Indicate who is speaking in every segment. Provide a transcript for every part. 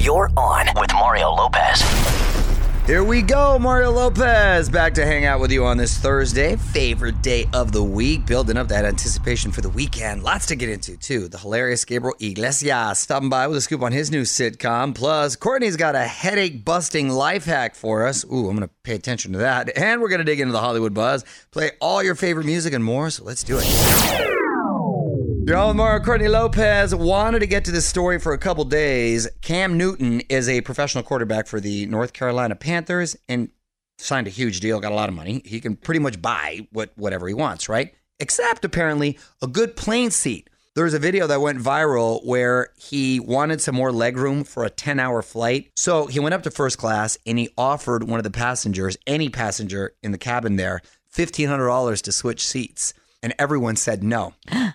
Speaker 1: You're on with Mario Lopez.
Speaker 2: Here we go, Mario Lopez, back to hang out with you on this Thursday, favorite day of the week, building up that anticipation for the weekend. Lots to get into, too. The hilarious Gabriel Iglesias stopping by with a scoop on his new sitcom. Plus, Courtney's got a headache busting life hack for us. Ooh, I'm going to pay attention to that. And we're going to dig into the Hollywood buzz, play all your favorite music and more. So let's do it. On Mario Courtney Lopez. Wanted to get to this story for a couple days. Cam Newton is a professional quarterback for the North Carolina Panthers and signed a huge deal, got a lot of money. He can pretty much buy what whatever he wants, right? Except apparently a good plane seat. There was a video that went viral where he wanted some more legroom for a 10 hour flight. So he went up to first class and he offered one of the passengers, any passenger in the cabin there, $1,500 to switch seats. And everyone said no.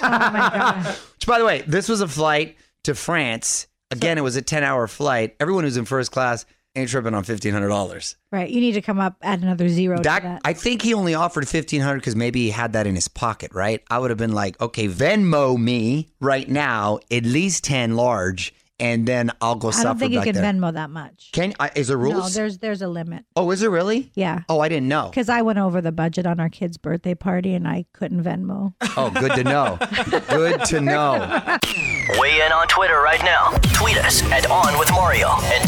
Speaker 2: Oh Which, by the way, this was a flight to France. Again, it was a 10 hour flight. Everyone who's in first class ain't tripping on $1,500.
Speaker 3: Right. You need to come up add another zero to
Speaker 2: That,
Speaker 3: that.
Speaker 2: I think he only offered fifteen hundred because maybe he had that in his pocket, right? I would have been like, okay, Venmo me right now at least ten large, and then I'll go
Speaker 3: I
Speaker 2: suffer
Speaker 3: don't think you
Speaker 2: back
Speaker 3: can
Speaker 2: there.
Speaker 3: Venmo that much.
Speaker 2: Can I, is there
Speaker 3: No,
Speaker 2: rules?
Speaker 3: there's there's a limit.
Speaker 2: oh, is there really?
Speaker 3: Yeah.
Speaker 2: Oh, I didn't know.
Speaker 3: Because I went over the budget on our kid's birthday party and I couldn't Venmo.
Speaker 2: Oh, good to know. good to know.
Speaker 1: Weigh in on Twitter right now. Tweet us at On With Mario. And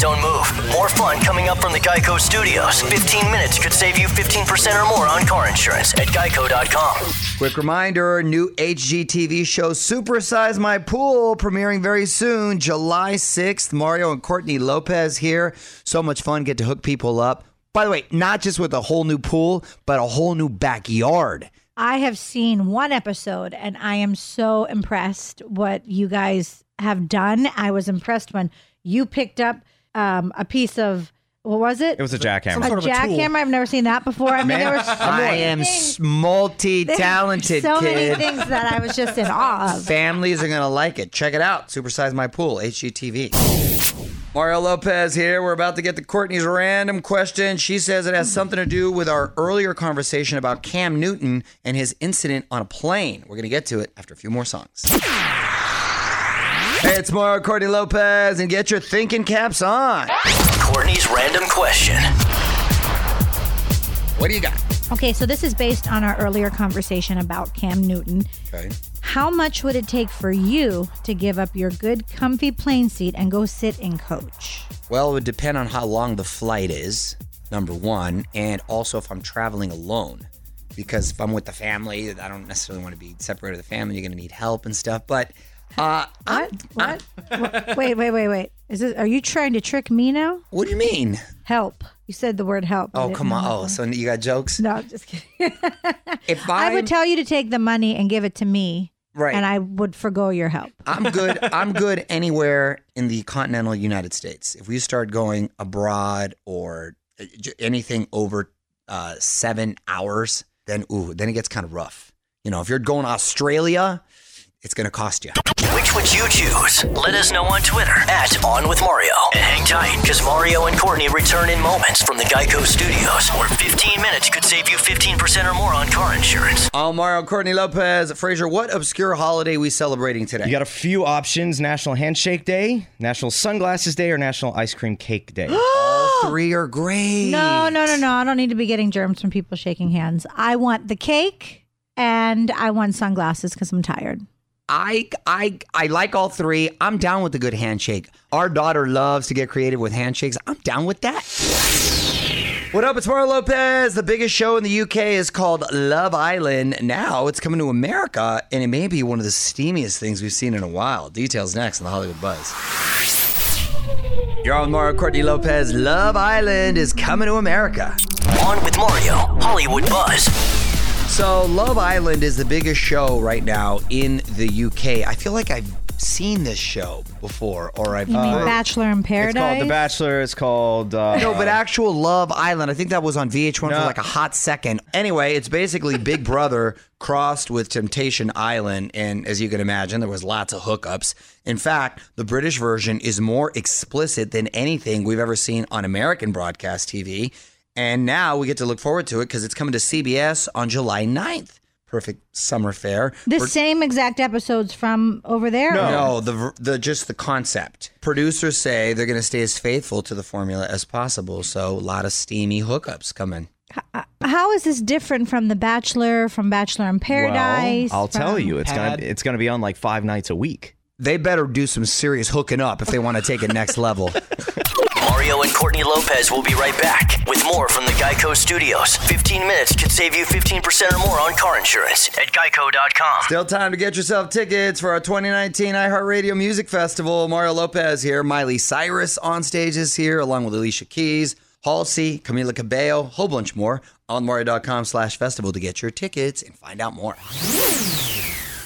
Speaker 1: don't move. More fun coming up from the Geico Studios. 15 minutes could save you 15% or more on car insurance at geico.com.
Speaker 2: Quick reminder: new HGTV show "Supersize My Pool" premiering very soon, July sixth. Mario and Courtney Lopez here. So much fun! Get to hook people up. By the way, not just with a whole new pool, but a whole new backyard.
Speaker 3: I have seen one episode and I am so impressed what you guys have done. I was impressed when you picked up um, a piece of what was it?
Speaker 4: It was a jackhammer.
Speaker 3: a jackhammer. I've never seen that before. I mean, there was so
Speaker 2: I
Speaker 3: many
Speaker 2: am
Speaker 3: things-
Speaker 2: multi-talented
Speaker 3: so
Speaker 2: kid.
Speaker 3: many things that I was just in awe of.
Speaker 2: Families are gonna like it. Check it out. Supersize My Pool, HGTV. Mario Lopez here. We're about to get to Courtney's random question. She says it has something to do with our earlier conversation about Cam Newton and his incident on a plane. We're going to get to it after a few more songs. Hey, it's Mario Courtney Lopez, and get your thinking caps on.
Speaker 1: Courtney's random question.
Speaker 2: What do you got?
Speaker 3: Okay, so this is based on our earlier conversation about Cam Newton.
Speaker 2: Okay.
Speaker 3: How much would it take for you to give up your good, comfy plane seat and go sit in coach?
Speaker 2: Well, it would depend on how long the flight is, number one, and also if I'm traveling alone. Because if I'm with the family, I don't necessarily want to be separated from the family. You're going to need help and stuff. But uh, I'm-
Speaker 3: What? What? wait, wait, wait, wait. Is this? Are you trying to trick me now?
Speaker 2: what do you mean?
Speaker 3: Help. You said the word help.
Speaker 2: Oh, come on.
Speaker 3: know
Speaker 2: Oh, so you got jokes?
Speaker 3: No, I'm just kidding.
Speaker 2: If
Speaker 3: I
Speaker 2: I'm,
Speaker 3: would tell you to take the money and give it to me,
Speaker 2: Right.
Speaker 3: and I would forego your help.
Speaker 2: I'm good. I'm good anywhere in the continental United States. If we start going abroad or uh, anything over uh, seven hours, then ooh, then it gets kind of rough. You know, if you're going to Australia, it's going to cost you.
Speaker 1: Which would you choose? Let us know on Twitter at On With Mario. And hang tight, because Mario and Courtney return in moments from the Geico Studios, where 15 minutes could save you 15% or more on car insurance.
Speaker 2: I'm Mario Courtney Lopez. Fraser, what obscure holiday we celebrating today?
Speaker 4: You got a few options National Handshake Day, National Sunglasses Day, or National Ice Cream Cake Day.
Speaker 2: All three are great.
Speaker 3: No, no, no, no. I don't need to be getting germs from people shaking hands. I want the cake and I want sunglasses because I'm tired.
Speaker 2: I, I, I like all three. I'm down with a good handshake. Our daughter loves to get creative with handshakes. I'm down with that. What up? It's Mario Lopez. The biggest show in the UK is called Love Island. Now it's coming to America, and it may be one of the steamiest things we've seen in a while. Details next on the Hollywood Buzz. You're on Mario Courtney Lopez. Love Island is coming to America.
Speaker 1: On With Mario, Hollywood Buzz.
Speaker 2: So, Love Island is the biggest show right now in the UK. I feel like I've seen this show before, or I've
Speaker 3: You mean
Speaker 2: heard-
Speaker 3: Bachelor in Paradise?
Speaker 4: It's called The Bachelor. It's called. Uh,
Speaker 2: No, but actual Love Island. I think that was on VH1 for like a hot second. Anyway, it's basically Big Brother crossed with Temptation Island, and as you can imagine, there was lots of hookups. In fact, the British version is more explicit than anything we've ever seen on American broadcast TV. And now we get to look forward to it because it's coming to CBS on July 9th. perfect summer fare.
Speaker 3: The
Speaker 2: For-
Speaker 3: same exact episodes from over there?
Speaker 2: no, the the just the concept. Producers say they're going to stay as faithful to the formula as possible. So a lot of steamy hookups coming.
Speaker 3: Uh, how is this different from The Bachelor, from Bachelor in Paradise?
Speaker 4: Well, I'll tell you, it's gonna it's gonna be on like five nights a week.
Speaker 2: They better do some serious hooking up if they want to take it next level.
Speaker 1: Mario and Courtney Lopez will be right back with more from the Geico Studios. 15 minutes could save you 15% or more on car insurance at geico.com.
Speaker 2: Still time to get yourself tickets for our 2019 iHeartRadio Music Festival. Mario Lopez here, Miley Cyrus on stage is here, along with Alicia Keys, Halsey, Camila Cabello, whole bunch more on Mario.com slash festival to get your tickets and find out more.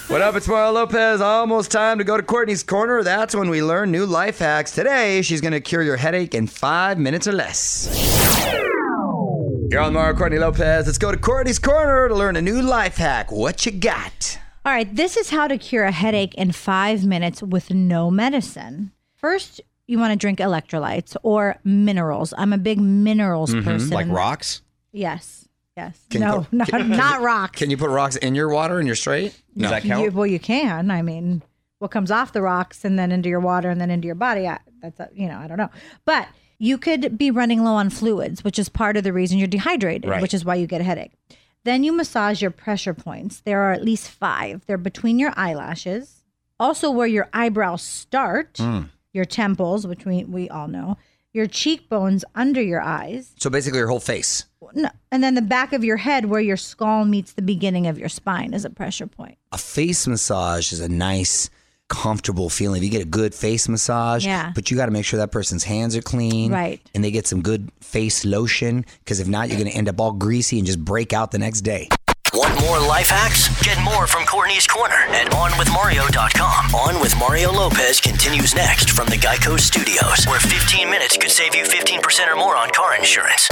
Speaker 2: What up? It's Mario Lopez. Almost time to go to Courtney's Corner. That's when we learn new life hacks. Today, she's going to cure your headache in five minutes or less. You're on Mario Courtney Lopez. Let's go to Courtney's Corner to learn a new life hack. What you got?
Speaker 3: All right, this is how to cure a headache in five minutes with no medicine. First, you want to drink electrolytes or minerals. I'm a big minerals mm-hmm, person.
Speaker 4: Like rocks.
Speaker 3: Yes. Yes.
Speaker 2: Can
Speaker 3: no,
Speaker 2: put-
Speaker 3: not,
Speaker 2: can-
Speaker 3: not rocks.
Speaker 2: Can you put rocks in your water and you're straight?
Speaker 4: Does that count?
Speaker 3: You, well, you can. I mean, what comes off the rocks and then into your water and then into your body, I, that's, a, you know, I don't know. But you could be running low on fluids, which is part of the reason you're dehydrated,
Speaker 4: Right.
Speaker 3: which is why you get a headache. Then you massage your pressure points. There are at least five. They're between your eyelashes, also where your eyebrows start, hmm. your temples, which we, we all know, your cheekbones under your eyes,
Speaker 2: So basically, your whole face.
Speaker 3: no, and then the back of your head where your skull meets the beginning of your spine is a pressure point.
Speaker 2: A face massage is a nice, comfortable feeling. If you get a good face massage,
Speaker 3: Yeah.
Speaker 2: but you got to make sure that person's hands are clean,
Speaker 3: Right.
Speaker 2: And they get some good face lotion because if not, you're going to end up all greasy and just break out the next day.
Speaker 1: Want more life hacks? Get more from Courtney's Corner at OnWithMario.com. On with Mario Lopez continues next from the Geico Studios, where 15 minutes could save you 15% or more on car insurance.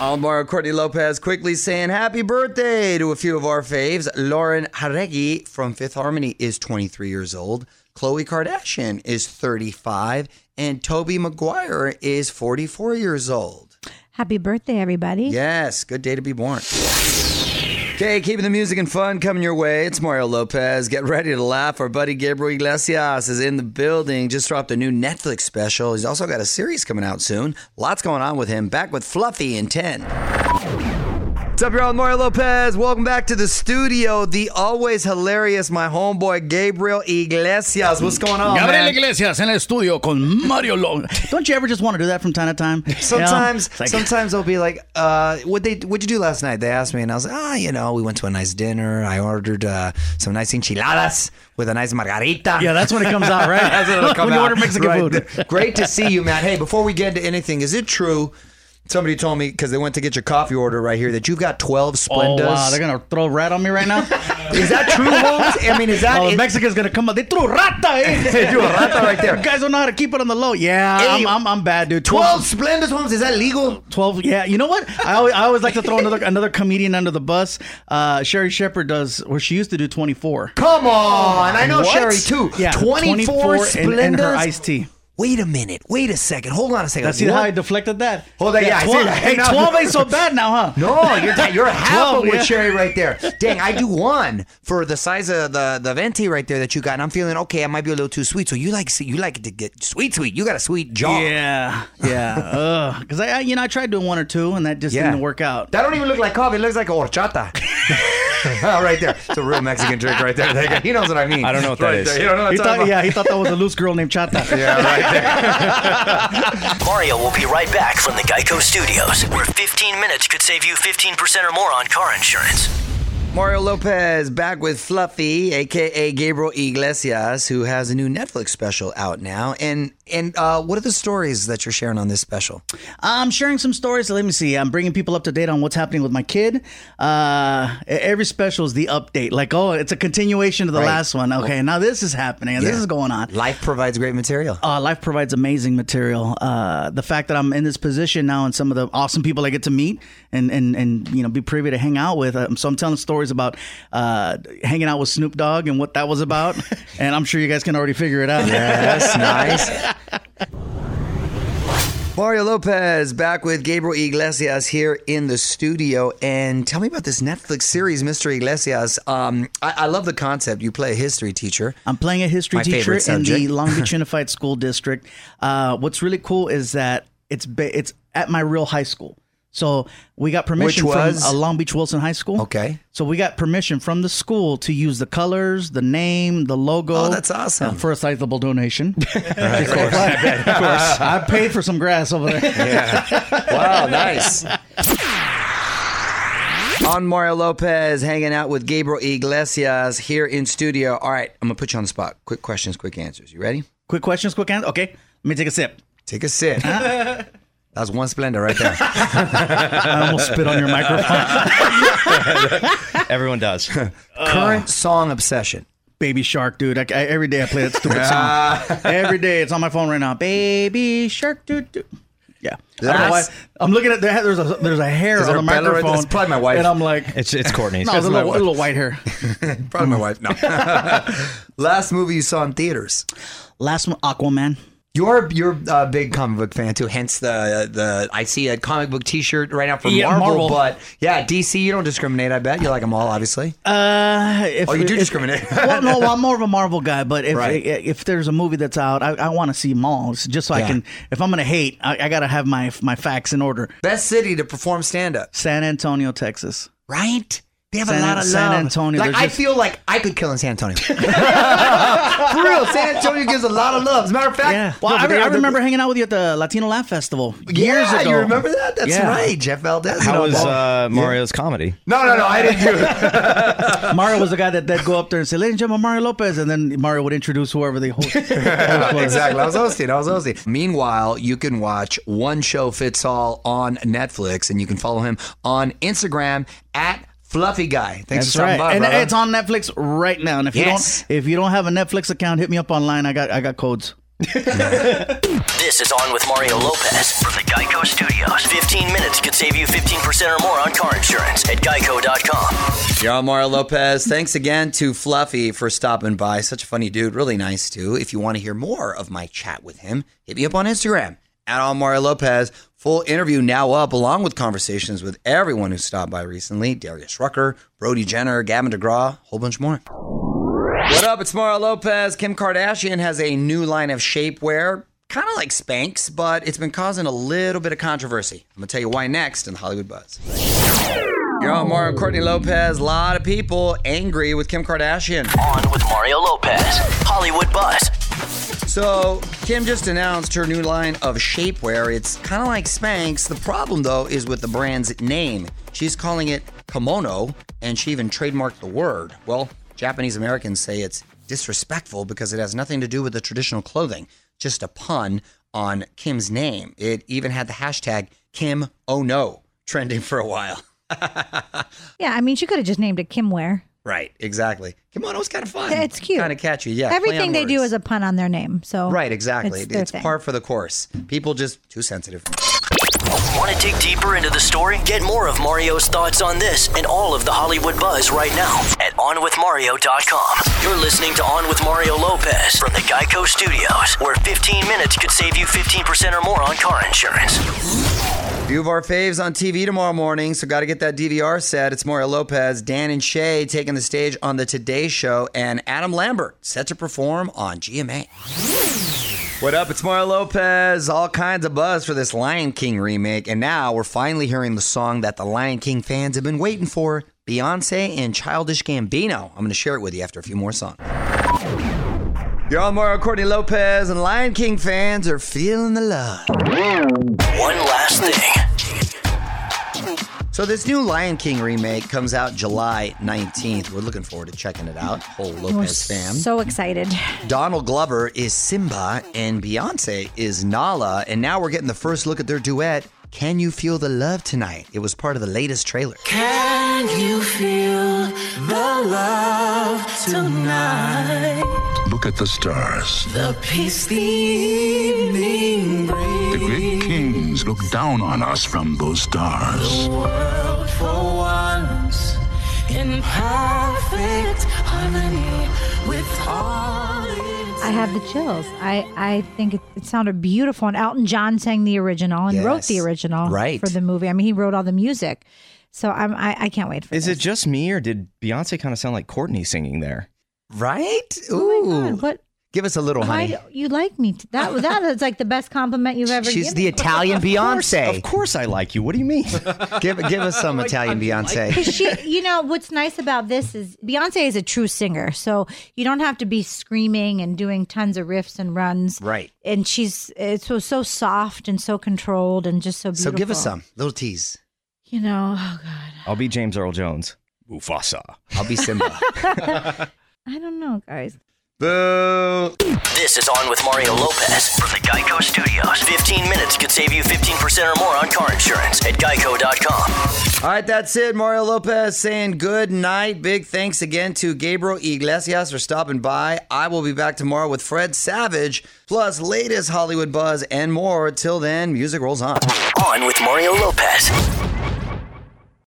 Speaker 2: Almar Courtney Lopez quickly saying happy birthday to a few of our faves. Lauren Jauregui from Fifth Harmony is 23 years old. Khloe Kardashian is 35. And Tobey Maguire is 44 years old.
Speaker 3: Happy birthday, everybody.
Speaker 2: Yes, good day to be born. Okay, keeping the music and fun coming your way. It's Mario Lopez. Get ready to laugh. Our buddy Gabriel Iglesias is in the building. Just dropped a new Netflix special. He's also got a series coming out soon. Lots going on with him. Back with Fluffy in 10. What's up, y'all? Mario Lopez. Welcome back to the studio. The always hilarious, my homeboy Gabriel Iglesias. What's going on,
Speaker 5: Gabriel
Speaker 2: man?
Speaker 5: Iglesias in the studio con Mario Lo. Don't you ever just want to do that from time to time? You know?
Speaker 2: Sometimes,
Speaker 5: like-
Speaker 2: sometimes they'll be like, uh, "What they what'd you do last night?" They asked me, and I was like, "Ah, you know, we went to a nice dinner. I ordered uh, some nice enchiladas with a nice margarita."
Speaker 5: yeah, that's when it comes out, right?
Speaker 2: That's when it'll come
Speaker 5: when you order Mexican
Speaker 2: Right.
Speaker 5: food.
Speaker 2: Great to see you, man. Hey, before we get into anything, is it true? Somebody told me because they went to get your coffee order right here that you've got twelve Splendas.
Speaker 5: wow, they're gonna throw rat on me right now.
Speaker 2: is that true, Holmes? I mean, is that?
Speaker 5: Oh, the Mexican's gonna come up. They threw rata. Eh?
Speaker 2: They threw a rata right there.
Speaker 5: You guys don't know how to keep it on the low. Yeah,
Speaker 2: Hey,
Speaker 5: I'm, I'm, I'm bad, dude.
Speaker 2: Twelve Splendas, Holmes. Is that legal?
Speaker 5: 12 yeah you know what i always, I always like to throw another another comedian under the bus uh Sherri Shepherd does well she used to do 24
Speaker 2: Come on, I know
Speaker 5: What?
Speaker 2: Sherri too.
Speaker 5: yeah
Speaker 2: 24
Speaker 5: and,
Speaker 2: Splendas.
Speaker 5: and her iced tea
Speaker 2: Wait a minute. Wait a second. Hold on a second.
Speaker 5: Now, see how I deflected that?
Speaker 2: Hold on, yeah, I see
Speaker 5: 12,
Speaker 2: that.
Speaker 5: Hey,
Speaker 2: No.
Speaker 5: 12 ain't so bad now, huh?
Speaker 2: No, you're you're half
Speaker 5: 12,
Speaker 2: of with
Speaker 5: yeah.
Speaker 2: Sherri right there. Dang, I do one for the size of the the venti right there that you got, and I'm feeling okay. I might be a little too sweet. So you like you like it to get sweet, sweet. You got a sweet jaw.
Speaker 5: Yeah, yeah. Because I, I, you know, I tried doing one or two, and that just
Speaker 2: Yeah.
Speaker 5: didn't work out.
Speaker 2: That don't even look like coffee. It looks like a horchata. oh, right there. It's a real Mexican drink right there. He knows what I mean.
Speaker 4: I don't know what that
Speaker 2: right
Speaker 4: is.
Speaker 2: There. You don't know what
Speaker 5: He thought, yeah, he thought that was a loose girl named Chata.
Speaker 2: Yeah, right
Speaker 1: Mario will be right back from the Geico Studios, where 15 minutes could save you 15% or more on car insurance.
Speaker 2: Mario Lopez back with Fluffy, aka Gabriel Iglesias, who has a new Netflix special out now. And and uh, what are the stories that you're sharing on this special?
Speaker 5: I'm sharing some stories. Let me see. I'm bringing people up to date on what's happening with my kid. Uh, every special is the update. Like, oh, it's a continuation of the
Speaker 2: Right.
Speaker 5: last one. Okay, now this is happening. and This is going on.
Speaker 2: Life provides great material.
Speaker 5: Uh, life provides amazing material. Uh, the fact that I'm in this position now and some of the awesome people I get to meet and and, and you know be privy to hang out with. Um, so I'm telling stories about uh, hanging out with Snoop Dogg and what that was about. and I'm sure you guys can already figure it out.
Speaker 2: Yes, nice. Mario Lopez back with Gabriel Iglesias here in the studio. And tell me about this Netflix series, Mr. Iglesias. Um, I, I love the concept. You play a history teacher.
Speaker 5: I'm playing a history
Speaker 2: My
Speaker 5: teacher in the. Long Beach Unified School District. Uh, what's really cool is that it's ba- it's at my real high school. So we got permission
Speaker 2: Which was?
Speaker 5: from uh, Long Beach Wilson High School.
Speaker 2: Okay.
Speaker 5: So we got permission from the school to use the colors, the name, the logo.
Speaker 2: Oh, that's awesome.
Speaker 5: uh, for a sizable donation. of course, of course. I paid for some grass over there.
Speaker 2: Wow, nice. On Mario Lopez, hanging out with Gabriel Iglesias here in studio. All right, I'm going to put you on the spot. Quick questions, quick answers. You ready?
Speaker 5: Quick questions, quick answers. Okay, let me take a sip.
Speaker 2: Take a sip. That was one Splenda right there.
Speaker 5: I almost spit on your microphone.
Speaker 4: Everyone does.
Speaker 2: Current song obsession.
Speaker 5: Baby Shark, dude. I, I- every day I play that stupid song. Ah. every day, it's on my phone right now. Baby Shark, dude. dude. Yeah,
Speaker 2: that's.
Speaker 5: I'm looking at the there's a there's a hair
Speaker 2: Is
Speaker 5: on the
Speaker 2: a fella right
Speaker 5: microphone.
Speaker 2: It's probably my wife.
Speaker 5: and I'm like,
Speaker 4: It's it's Courtney's.
Speaker 5: no, it's a little, little white hair.
Speaker 2: Probably my wife. No. Last movie you saw in theaters.
Speaker 5: Last one, Aquaman.
Speaker 2: You're you're a big comic book fan too. Hence the the I see a comic book T-shirt right now from
Speaker 5: Yeah,
Speaker 2: Marvel,
Speaker 5: Marvel.
Speaker 2: But yeah, DC you don't discriminate. I bet you like them all, obviously.
Speaker 5: Uh, if,
Speaker 2: Oh, you do
Speaker 5: if-
Speaker 2: discriminate.
Speaker 5: well, no, well, I'm more of a Marvel guy, but if
Speaker 2: Right.
Speaker 5: if there's a movie that's out, I, I want to see them all, just so I can. If I'm gonna hate, I, I gotta have my my facts in order.
Speaker 2: Best city to perform stand up.
Speaker 5: San Antonio, Texas.
Speaker 2: Right? They have
Speaker 5: San-
Speaker 2: a lot of
Speaker 5: San
Speaker 2: love.
Speaker 5: Antonio,
Speaker 2: Like
Speaker 5: they're
Speaker 2: I feel like I could kill in San Antonio. For real, San Antonio gives a lot of love. As a matter of fact,
Speaker 5: Yeah. Well,
Speaker 2: over
Speaker 5: I,
Speaker 2: there,
Speaker 5: I
Speaker 2: the-
Speaker 5: remember hanging out with you at the Latino Laugh Festival years
Speaker 2: yeah,
Speaker 5: ago.
Speaker 2: You remember that? That's
Speaker 5: Yeah.
Speaker 2: right. Jeff Valdez.
Speaker 4: How was uh, Mario's comedy?
Speaker 2: No, no, no. I didn't do it.
Speaker 5: Mario was the guy that would go up there and say, "Ladies and gentlemen, Mario Lopez," and then Mario would introduce whoever the host. host
Speaker 2: exactly. I was hosting. I was hosting. Meanwhile, you can watch One Show Fits All on Netflix, and you can follow him on Instagram at Fluffy Guy. Thanks
Speaker 5: That's
Speaker 2: for stopping
Speaker 5: right,
Speaker 2: by,
Speaker 5: and
Speaker 2: brother.
Speaker 5: it's on Netflix right now. And if
Speaker 2: Yes.
Speaker 5: you don't, if you don't have a Netflix account, hit me up online. I got I got codes.
Speaker 1: This is On with Mario Lopez from the Geico Studios. 15 minutes could save you 15% or more on car insurance at geico.com.
Speaker 2: You're on Mario Lopez. Thanks again to Fluffy for stopping by. Such a funny dude. Really nice, too. If you want to hear more of my chat with him, hit me up on Instagram at on Mario Lopez. Full interview now up, along with conversations with everyone who stopped by recently Darius Rucker, Brody Jenner, Gavin DeGraw, a whole bunch more. What up? It's Mario Lopez. Kim Kardashian has a new line of shapewear, kind of like Spanx, but it's been causing a little bit of controversy. I'm going to tell you why next in the Hollywood Buzz. You're on Mario Courtney Lopez. A lot of people angry with Kim Kardashian.
Speaker 1: On with Mario Lopez. Hollywood Buzz.
Speaker 2: So, Kim just announced her new line of shapewear. It's kind of like Spanx. The problem, though, is with the brand's name. She's calling it kimono, and she even trademarked the word. Well, Japanese Americans say it's disrespectful because it has nothing to do with the traditional clothing, just a pun on Kim's name. It even had the hashtag Kim Oh No trending for a while.
Speaker 3: Yeah, I mean, she could have just named it Kimwear.
Speaker 2: Right, exactly. Kimono's kind of fun.
Speaker 3: It's cute.
Speaker 2: Kind of catchy. Yeah.
Speaker 3: Everything they do is a pun on their name. So
Speaker 2: Right, exactly.
Speaker 3: It's,
Speaker 2: It's, par for the course. People just too sensitive.
Speaker 1: Want to dig deeper into the story? Get more of Mario's thoughts on this and all of the Hollywood Buzz right now at OnWithMario.com. You're listening to On with Mario Lopez from the Geico Studios, where 15 minutes could save you 15% or more on car insurance.
Speaker 2: Few of our faves on TV tomorrow morning, so got to get that DVR set. It's Mario Lopez, Dan and Shay taking the stage on the Today Show, and Adam Lambert set to perform on GMA. What up? It's Mario Lopez. All kinds of buzz for this Lion King remake, and now we're finally hearing the song that the Lion King fans have been waiting for Beyonce and Childish Gambino. I'm going to share it with you after a few more songs. You're on Mario Courtney Lopez, and Lion King fans are feeling the love.
Speaker 1: One last thing.
Speaker 2: So this new Lion King remake comes out July 19th. We're looking forward to checking it out. Whole
Speaker 3: we're
Speaker 2: Lopez fam.
Speaker 3: so excited.
Speaker 2: Donald Glover is Simba and Beyonce is Nala. And now we're getting the first look at their duet, Can You Feel the Love Tonight? It was part of the latest trailer.
Speaker 6: Can you feel the love tonight?
Speaker 7: Look at the stars.
Speaker 6: The peace the evening brings.
Speaker 7: The great kings look down on us from those stars.
Speaker 6: world for once in perfect harmony with all
Speaker 3: I have the chills. I, I think it, it sounded beautiful. And Elton John sang the original and wrote the original
Speaker 2: Right.
Speaker 3: for the movie. I mean, he wrote all the music. So I'm, I, I can't wait for
Speaker 4: Is
Speaker 3: this.
Speaker 4: it just me or did Beyonce kind of sound like Courtney singing there?
Speaker 2: Right? Ooh.
Speaker 3: Oh my God, what?
Speaker 2: Give us a little,
Speaker 3: Why
Speaker 2: honey.
Speaker 3: do you like me? T- that that is like the best compliment you've ever
Speaker 2: She's
Speaker 3: given.
Speaker 2: the Italian
Speaker 4: Of course,
Speaker 2: Beyonce.
Speaker 4: of course I like you. What do you mean?
Speaker 2: Give give us some Italian Beyonce.
Speaker 3: she, you know, what's nice about this is Beyonce is a true singer, so you don't have to be screaming and doing tons of riffs and runs.
Speaker 2: Right.
Speaker 3: And she's it's so so soft and so controlled and just so beautiful.
Speaker 2: So give us some little tease.
Speaker 3: You know, oh god,
Speaker 4: I'll be James Earl Jones. Mufasa.
Speaker 2: I'll be Simba.
Speaker 3: I don't know, guys.
Speaker 2: Boo.
Speaker 1: This is On with Mario Lopez from the Geico Studios. 15 minutes could save you 15% or more on car insurance at geico.com.
Speaker 2: All right, that's it. Mario Lopez saying good night. Big thanks again to Gabriel Iglesias for stopping by. I will be back tomorrow with Fred Savage, plus latest Hollywood buzz and more. Till then, music rolls on.
Speaker 1: On with Mario Lopez.